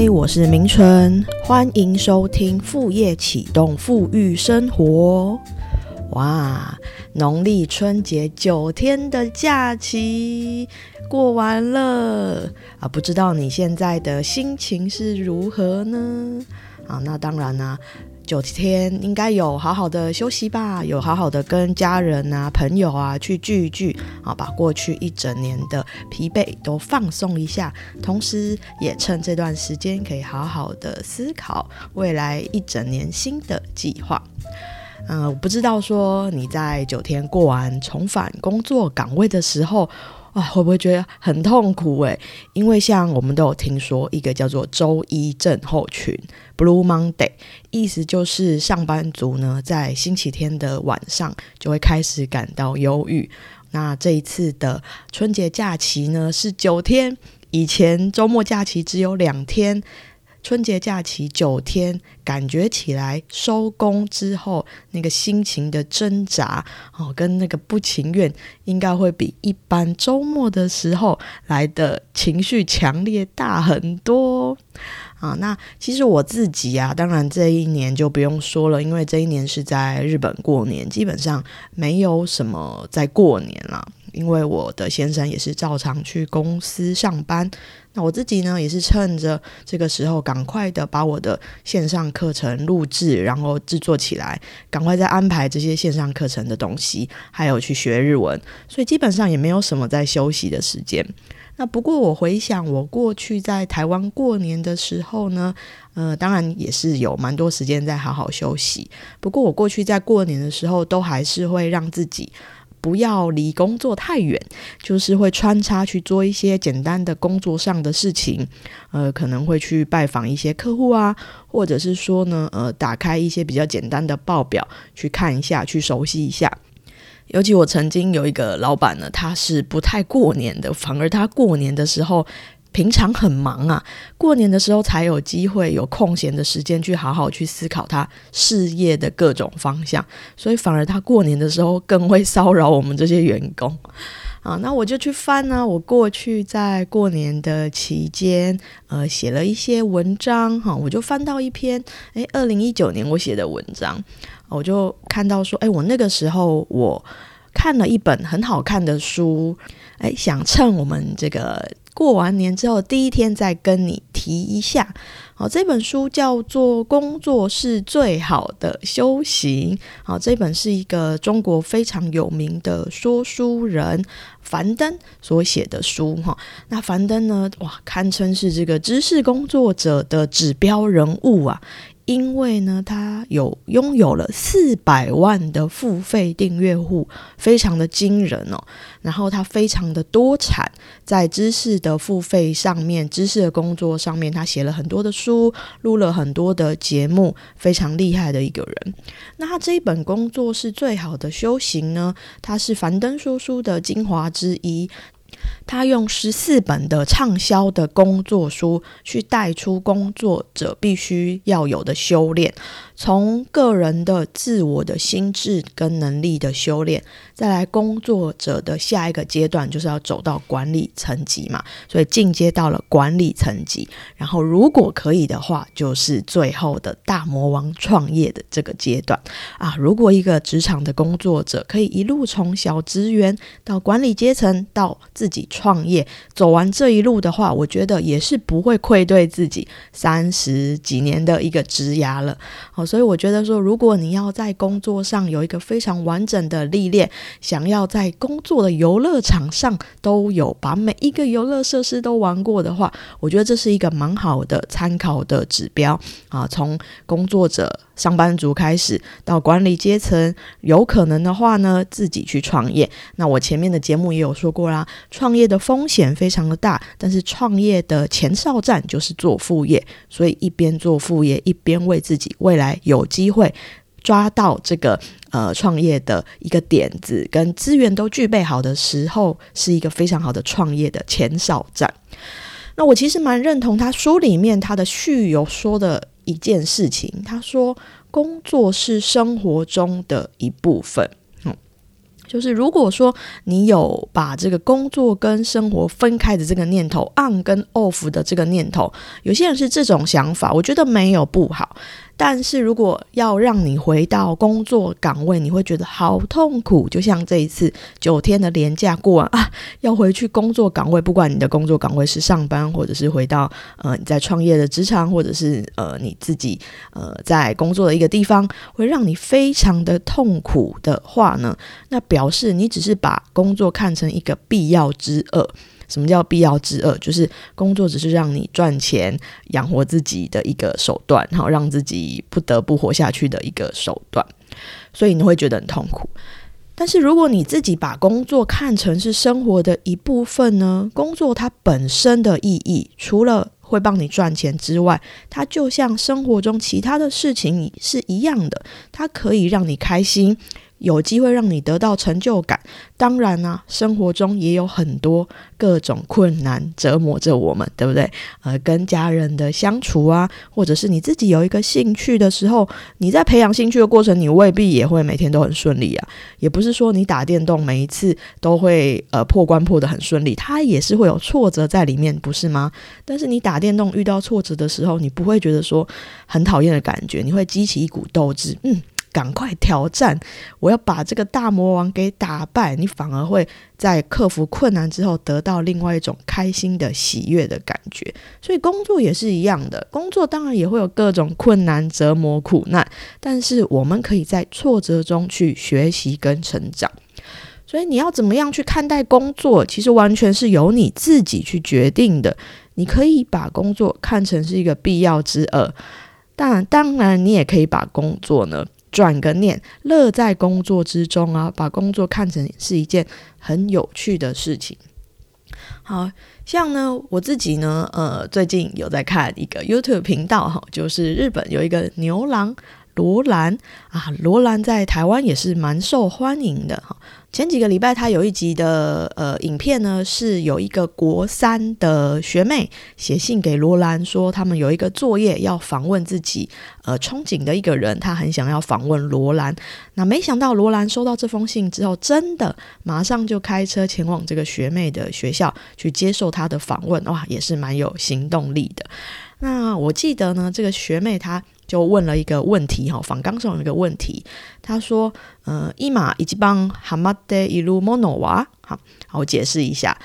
嗨，我是明春，欢迎收听副业启动富裕生活。哇，农历春节九天的假期过完了啊，不知道你现在的心情是如何呢？啊，那当然啦。九天应该有好好的休息吧，有好好的跟家人啊、朋友啊去聚一聚啊，把过去一整年的疲惫都放松一下，同时也趁这段时间可以好好的思考未来一整年新的计划。嗯，我不知道说你在九天过完重返工作岗位的时候。会不会觉得很痛苦诶？因为像我们都有听说一个叫做周一症候群 （Blue Monday），意思就是上班族呢在星期天的晚上就会开始感到忧郁。那这一次的春节假期呢是九天，以前周末假期只有两天。春节假期九天，感觉起来收工之后那个心情的挣扎哦，跟那个不情愿，应该会比一般周末的时候来的情绪强烈大很多啊。那其实我自己啊，当然这一年就不用说了，因为这一年是在日本过年，基本上没有什么在过年了。因为我的先生也是照常去公司上班，那我自己呢也是趁着这个时候，赶快的把我的线上课程录制，然后制作起来，赶快再安排这些线上课程的东西，还有去学日文，所以基本上也没有什么在休息的时间。那不过我回想我过去在台湾过年的时候呢，呃，当然也是有蛮多时间在好好休息。不过我过去在过年的时候，都还是会让自己。不要离工作太远，就是会穿插去做一些简单的工作上的事情，呃，可能会去拜访一些客户啊，或者是说呢，呃，打开一些比较简单的报表去看一下，去熟悉一下。尤其我曾经有一个老板呢，他是不太过年的，反而他过年的时候。平常很忙啊，过年的时候才有机会有空闲的时间去好好去思考他事业的各种方向，所以反而他过年的时候更会骚扰我们这些员工啊。那我就去翻呢，我过去在过年的期间，呃，写了一些文章哈，我就翻到一篇，诶，二零一九年我写的文章，我就看到说，诶，我那个时候我看了一本很好看的书，诶，想趁我们这个。过完年之后，第一天再跟你提一下。好，这本书叫做《工作是最好的修行》。好，这本是一个中国非常有名的说书人樊登所写的书。哈，那樊登呢？哇，堪称是这个知识工作者的指标人物啊。因为呢，他有拥有了四百万的付费订阅户，非常的惊人哦。然后他非常的多产，在知识的付费上面，知识的工作上面，他写了很多的书，录了很多的节目，非常厉害的一个人。那他这一本工作是最好的修行呢？它是樊登说书的精华之一。他用十四本的畅销的工作书，去带出工作者必须要有的修炼。从个人的自我的心智跟能力的修炼，再来工作者的下一个阶段就是要走到管理层级嘛，所以进阶到了管理层级，然后如果可以的话，就是最后的大魔王创业的这个阶段啊。如果一个职场的工作者可以一路从小职员到管理阶层到自己创业，走完这一路的话，我觉得也是不会愧对自己三十几年的一个职涯了。好。所以我觉得说，如果你要在工作上有一个非常完整的历练，想要在工作的游乐场上都有把每一个游乐设施都玩过的话，我觉得这是一个蛮好的参考的指标啊。从工作者、上班族开始，到管理阶层，有可能的话呢，自己去创业。那我前面的节目也有说过啦，创业的风险非常的大，但是创业的前哨站就是做副业，所以一边做副业，一边为自己未来。有机会抓到这个呃创业的一个点子，跟资源都具备好的时候，是一个非常好的创业的前哨站。那我其实蛮认同他书里面他的序有说的一件事情，他说工作是生活中的一部分。嗯，就是如果说你有把这个工作跟生活分开的这个念头，on 跟 off 的这个念头，有些人是这种想法，我觉得没有不好。但是如果要让你回到工作岗位，你会觉得好痛苦。就像这一次九天的连假过完啊，要回去工作岗位，不管你的工作岗位是上班，或者是回到呃你在创业的职场，或者是呃你自己呃在工作的一个地方，会让你非常的痛苦的话呢，那表示你只是把工作看成一个必要之恶。什么叫必要之恶？就是工作只是让你赚钱养活自己的一个手段，然后让自己不得不活下去的一个手段，所以你会觉得很痛苦。但是如果你自己把工作看成是生活的一部分呢？工作它本身的意义，除了会帮你赚钱之外，它就像生活中其他的事情是一样的，它可以让你开心。有机会让你得到成就感，当然呢，生活中也有很多各种困难折磨着我们，对不对？呃，跟家人的相处啊，或者是你自己有一个兴趣的时候，你在培养兴趣的过程，你未必也会每天都很顺利啊。也不是说你打电动每一次都会呃破关破的很顺利，它也是会有挫折在里面，不是吗？但是你打电动遇到挫折的时候，你不会觉得说很讨厌的感觉，你会激起一股斗志，嗯。赶快挑战！我要把这个大魔王给打败。你反而会在克服困难之后得到另外一种开心的喜悦的感觉。所以工作也是一样的，工作当然也会有各种困难、折磨、苦难，但是我们可以在挫折中去学习跟成长。所以你要怎么样去看待工作，其实完全是由你自己去决定的。你可以把工作看成是一个必要之恶，但当然你也可以把工作呢。转个念，乐在工作之中啊，把工作看成是一件很有趣的事情。好像呢，我自己呢，呃，最近有在看一个 YouTube 频道哈，就是日本有一个牛郎罗兰啊，罗兰在台湾也是蛮受欢迎的哈。前几个礼拜，他有一集的呃影片呢，是有一个国三的学妹写信给罗兰，说他们有一个作业要访问自己呃憧憬的一个人，他很想要访问罗兰。那没想到罗兰收到这封信之后，真的马上就开车前往这个学妹的学校去接受她的访问，哇，也是蛮有行动力的。那我记得呢，这个学妹她。就问了一个问题哈，访刚上有一个问题，他说：“呃，伊玛以及帮哈马德伊鲁莫诺瓦，好，我解释一下。”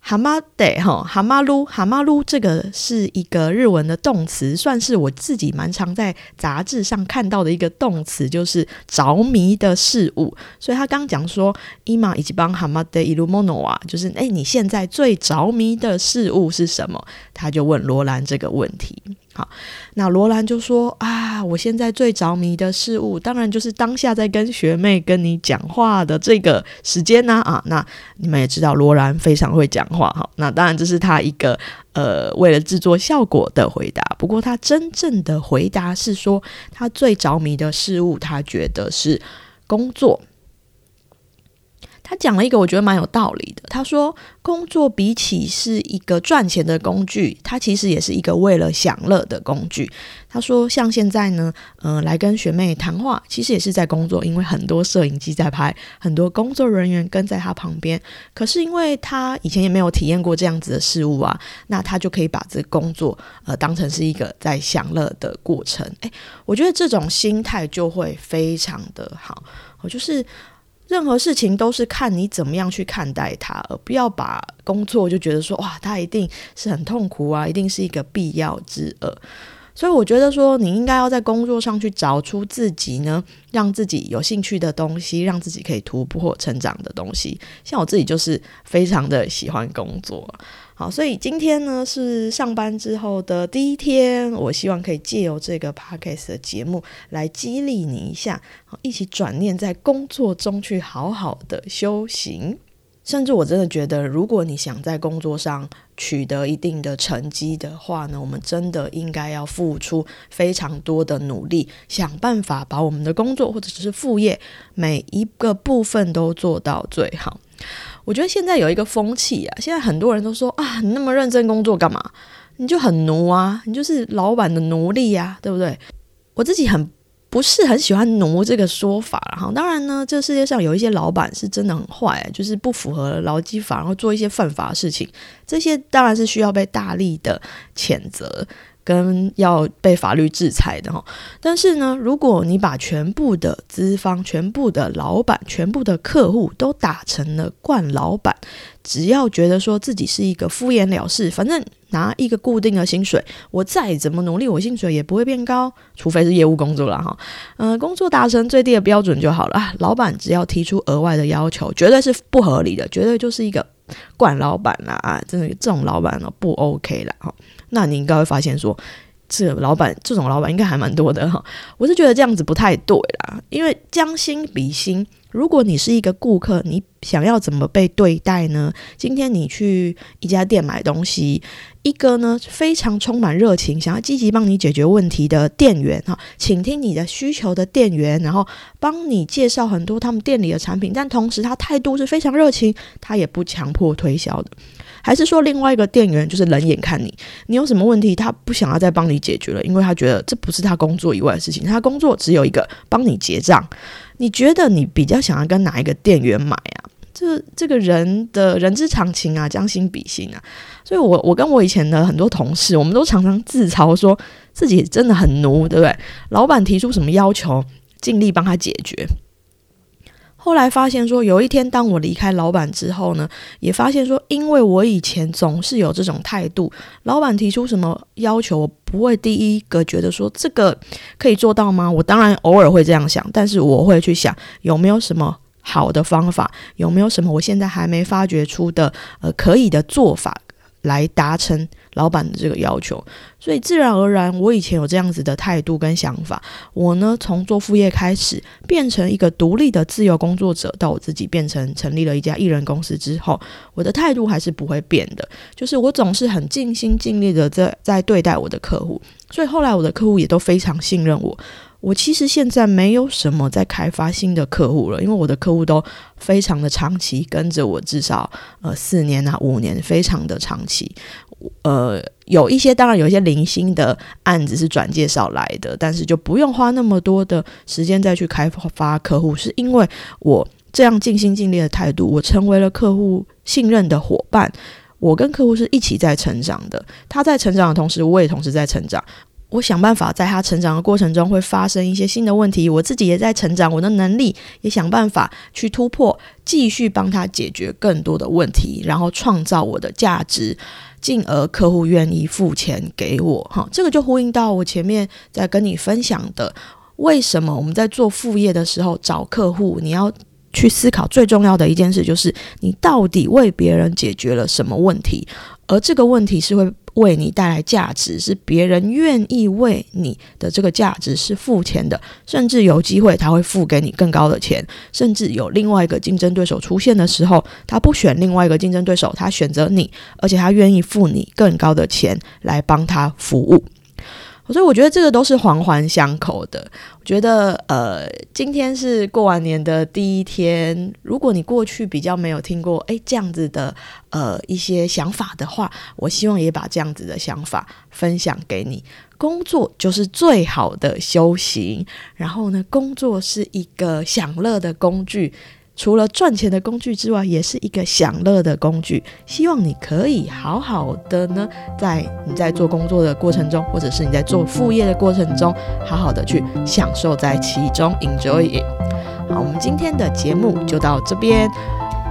蛤蟆得哈，蛤蟆撸，蛤蟆撸，这个是一个日文的动词，算是我自己蛮常在杂志上看到的一个动词，就是着迷的事物。所以他刚讲说，伊玛以及帮蛤蟆的伊鲁莫诺啊，就是哎，你现在最着迷的事物是什么？他就问罗兰这个问题。好，那罗兰就说啊，我现在最着迷的事物，当然就是当下在跟学妹跟你讲话的这个时间呢啊。那你们也知道，罗兰非常会讲话哈。那当然这是他一个呃为了制作效果的回答。不过他真正的回答是说，他最着迷的事物，他觉得是工作。他讲了一个我觉得蛮有道理的。他说，工作比起是一个赚钱的工具，它其实也是一个为了享乐的工具。他说，像现在呢，嗯，来跟学妹谈话，其实也是在工作，因为很多摄影机在拍，很多工作人员跟在他旁边。可是因为他以前也没有体验过这样子的事物啊，那他就可以把这工作呃当成是一个在享乐的过程。诶，我觉得这种心态就会非常的好。我就是。任何事情都是看你怎么样去看待它，而不要把工作就觉得说哇，它一定是很痛苦啊，一定是一个必要之恶。所以我觉得说，你应该要在工作上去找出自己呢，让自己有兴趣的东西，让自己可以突破成长的东西。像我自己就是非常的喜欢工作。好，所以今天呢是上班之后的第一天，我希望可以借由这个 podcast 的节目来激励你一下，一起转念在工作中去好好的修行。甚至我真的觉得，如果你想在工作上取得一定的成绩的话呢，我们真的应该要付出非常多的努力，想办法把我们的工作或者只是副业每一个部分都做到最好。我觉得现在有一个风气啊，现在很多人都说啊，你那么认真工作干嘛？你就很奴啊，你就是老板的奴隶呀，对不对？我自己很不是很喜欢“奴”这个说法哈。当然呢，这世界上有一些老板是真的很坏，就是不符合劳基法，然后做一些犯法的事情，这些当然是需要被大力的谴责。跟要被法律制裁的哈，但是呢，如果你把全部的资方、全部的老板、全部的客户都打成了惯老板，只要觉得说自己是一个敷衍了事，反正拿一个固定的薪水，我再怎么努力，我薪水也不会变高，除非是业务工作了哈。嗯，工作达成最低的标准就好了。老板只要提出额外的要求，绝对是不合理的，绝对就是一个惯老板啦啊！真的这种老板呢不 OK 了哈。那你应该会发现，说这老板这种老板应该还蛮多的哈。我是觉得这样子不太对啦，因为将心比心，如果你是一个顾客，你想要怎么被对待呢？今天你去一家店买东西，一个呢非常充满热情，想要积极帮你解决问题的店员哈，请听你的需求的店员，然后帮你介绍很多他们店里的产品，但同时他态度是非常热情，他也不强迫推销的。还是说另外一个店员就是冷眼看你，你有什么问题，他不想要再帮你解决了，因为他觉得这不是他工作以外的事情，他工作只有一个帮你结账。你觉得你比较想要跟哪一个店员买啊？这这个人的人之常情啊，将心比心啊。所以，我我跟我以前的很多同事，我们都常常自嘲说自己真的很奴，对不对？老板提出什么要求，尽力帮他解决。后来发现说，有一天当我离开老板之后呢，也发现说，因为我以前总是有这种态度，老板提出什么要求，我不会第一个觉得说这个可以做到吗？我当然偶尔会这样想，但是我会去想有没有什么好的方法，有没有什么我现在还没发掘出的呃可以的做法。来达成老板的这个要求，所以自然而然，我以前有这样子的态度跟想法。我呢，从做副业开始，变成一个独立的自由工作者，到我自己变成成立了一家艺人公司之后，我的态度还是不会变的，就是我总是很尽心尽力的在在对待我的客户。所以后来我的客户也都非常信任我。我其实现在没有什么在开发新的客户了，因为我的客户都非常的长期跟着我，至少呃四年啊五年，非常的长期。呃，有一些当然有一些零星的案子是转介绍来的，但是就不用花那么多的时间再去开发客户，是因为我这样尽心尽力的态度，我成为了客户信任的伙伴。我跟客户是一起在成长的，他在成长的同时，我也同时在成长。我想办法在他成长的过程中会发生一些新的问题，我自己也在成长，我的能力也想办法去突破，继续帮他解决更多的问题，然后创造我的价值，进而客户愿意付钱给我。哈，这个就呼应到我前面在跟你分享的，为什么我们在做副业的时候找客户，你要去思考最重要的一件事，就是你到底为别人解决了什么问题，而这个问题是会。为你带来价值，是别人愿意为你的这个价值是付钱的，甚至有机会他会付给你更高的钱，甚至有另外一个竞争对手出现的时候，他不选另外一个竞争对手，他选择你，而且他愿意付你更高的钱来帮他服务。所以我觉得这个都是环环相扣的。我觉得，呃，今天是过完年的第一天。如果你过去比较没有听过，诶这样子的，呃，一些想法的话，我希望也把这样子的想法分享给你。工作就是最好的修行，然后呢，工作是一个享乐的工具。除了赚钱的工具之外，也是一个享乐的工具。希望你可以好好的呢，在你在做工作的过程中，或者是你在做副业的过程中，好好的去享受在其中，enjoy it。好，我们今天的节目就到这边。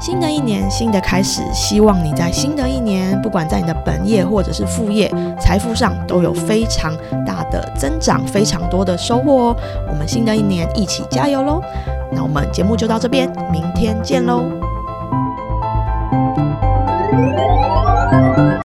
新的一年，新的开始，希望你在新的一年，不管在你的本业或者是副业，财富上都有非常大的增长，非常多的收获哦。我们新的一年一起加油喽！那我们节目就到这边，明天见喽。